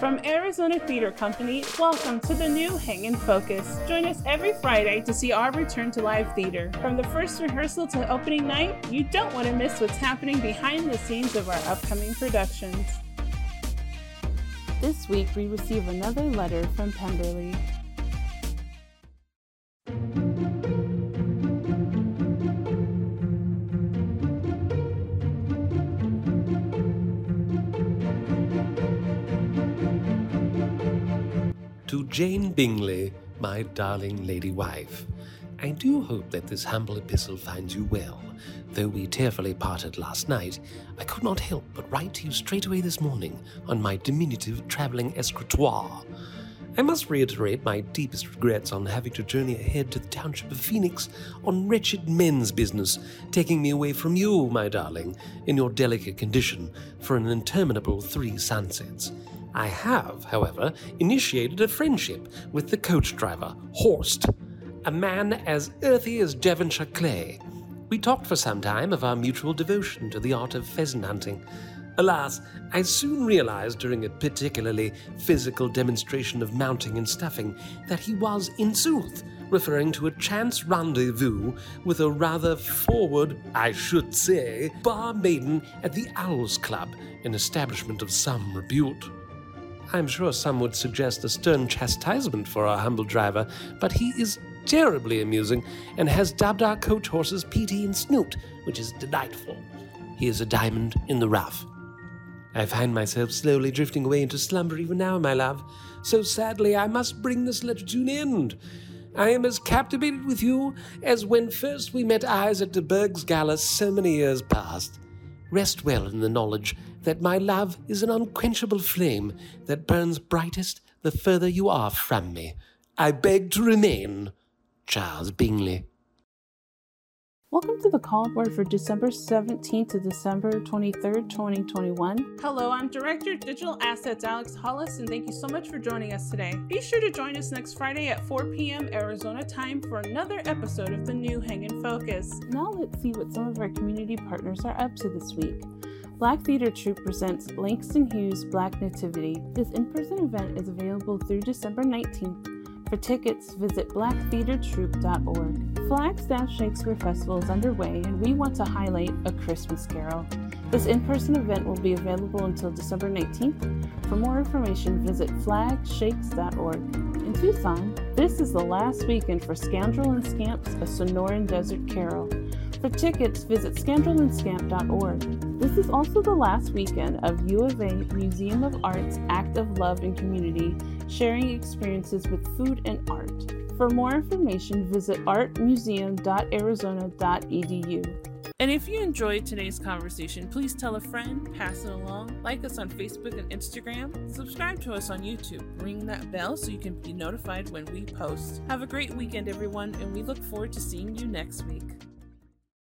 From Arizona Theater Company, welcome to the new Hang in Focus. Join us every Friday to see our return to live theater. From the first rehearsal to opening night, you don't want to miss what's happening behind the scenes of our upcoming productions. This week, we receive another letter from Pemberley. To Jane Bingley, my darling lady wife, I do hope that this humble epistle finds you well. Though we tearfully parted last night, I could not help but write to you straight away this morning on my diminutive travelling escritoire. I must reiterate my deepest regrets on having to journey ahead to the township of Phoenix on wretched men's business, taking me away from you, my darling, in your delicate condition, for an interminable three sunsets. I have, however, initiated a friendship with the coach driver, Horst, a man as earthy as Devonshire clay. We talked for some time of our mutual devotion to the art of pheasant hunting. Alas, I soon realized during a particularly physical demonstration of mounting and stuffing that he was, in sooth, referring to a chance rendezvous with a rather forward, I should say, bar maiden at the Owls Club, an establishment of some repute. I'm sure some would suggest a stern chastisement for our humble driver, but he is terribly amusing and has dubbed our coach horses Petey and Snoot, which is delightful. He is a diamond in the rough. I find myself slowly drifting away into slumber even now, my love. So sadly, I must bring this letter to an end. I am as captivated with you as when first we met eyes at de Bourgh's Gala so many years past. Rest well in the knowledge that my love is an unquenchable flame that burns brightest the further you are from me. I beg to remain. Charles Bingley. Welcome to the call board for December 17th to December 23rd, 2021. Hello, I'm Director of Digital Assets Alex Hollis, and thank you so much for joining us today. Be sure to join us next Friday at 4 p.m. Arizona time for another episode of the new Hang in Focus. Now let's see what some of our community partners are up to this week. Black Theater Troupe presents Langston Hughes Black Nativity. This in person event is available through December 19th. For tickets, visit blacktheatertroupe.org. Flagstaff Shakespeare Festival is underway, and we want to highlight A Christmas Carol. This in person event will be available until December 19th. For more information, visit flagshakes.org. In Tucson, this is the last weekend for Scoundrel and Scamps, a Sonoran Desert Carol. For tickets, visit scoundrelandscamp.org. This is also the last weekend of U of A Museum of Art's Act of Love and Community, sharing experiences with food and art. For more information, visit artmuseum.arizona.edu. And if you enjoyed today's conversation, please tell a friend, pass it along, like us on Facebook and Instagram, subscribe to us on YouTube, ring that bell so you can be notified when we post. Have a great weekend, everyone, and we look forward to seeing you next week.